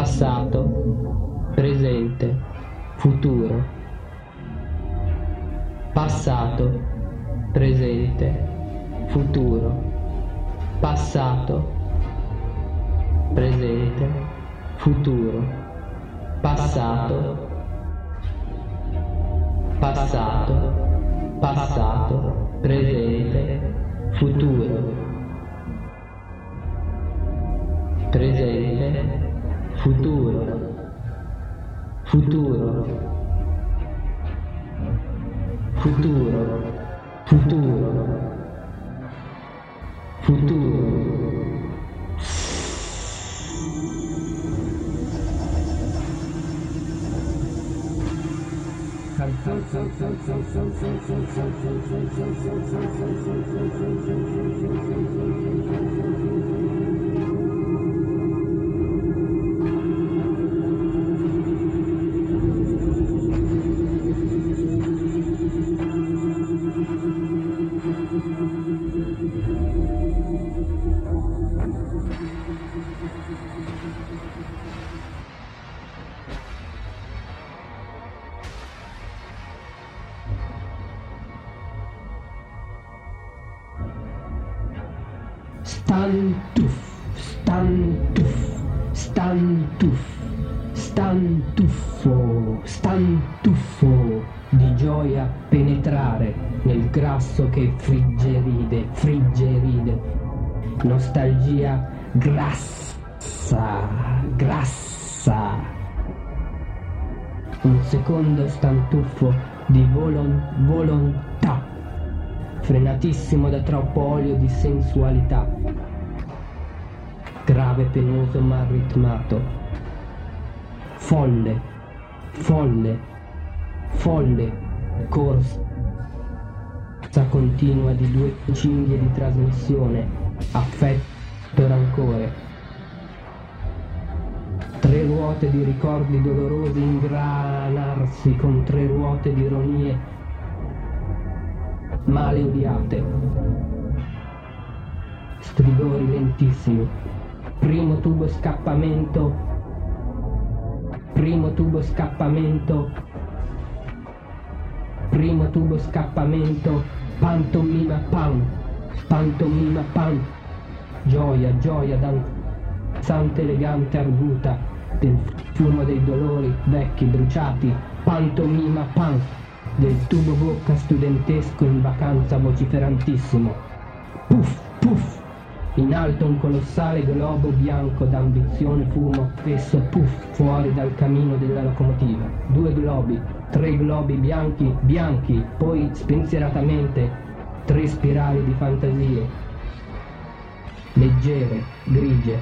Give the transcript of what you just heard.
passato, presente, futuro, passato, presente, futuro, passato, presente, futuro, passato, passato, passato, presente, futuro, presente, futuro, futuro, futuro, futuro, futuro. Stantuf, stantuf, stantuf, stantuffo, stantuffo di gioia penetrare nel grasso che friggeride, friggeride, nostalgia grassa, grassa. Un secondo stantuffo di volon, volontà frenatissimo da troppo olio di sensualità, grave, penoso ma ritmato, folle, folle, folle, corsa continua di due cinghie di trasmissione, affetto, rancore, tre ruote di ricordi dolorosi ingranarsi con tre ruote di ironie male odiate. Stridori lentissimi. Primo tubo scappamento. Primo tubo scappamento. Primo tubo scappamento. Pantomima pam. Pantomima pam. Gioia, gioia danzante elegante arguta del fumo dei dolori vecchi bruciati. Pantomima pam del tubo bocca studentesco in vacanza vociferantissimo. Puff, puff! In alto un colossale globo bianco d'ambizione fumo, esso puff fuori dal camino della locomotiva. Due globi, tre globi bianchi, bianchi, poi spensieratamente tre spirali di fantasie. Leggere, grigie,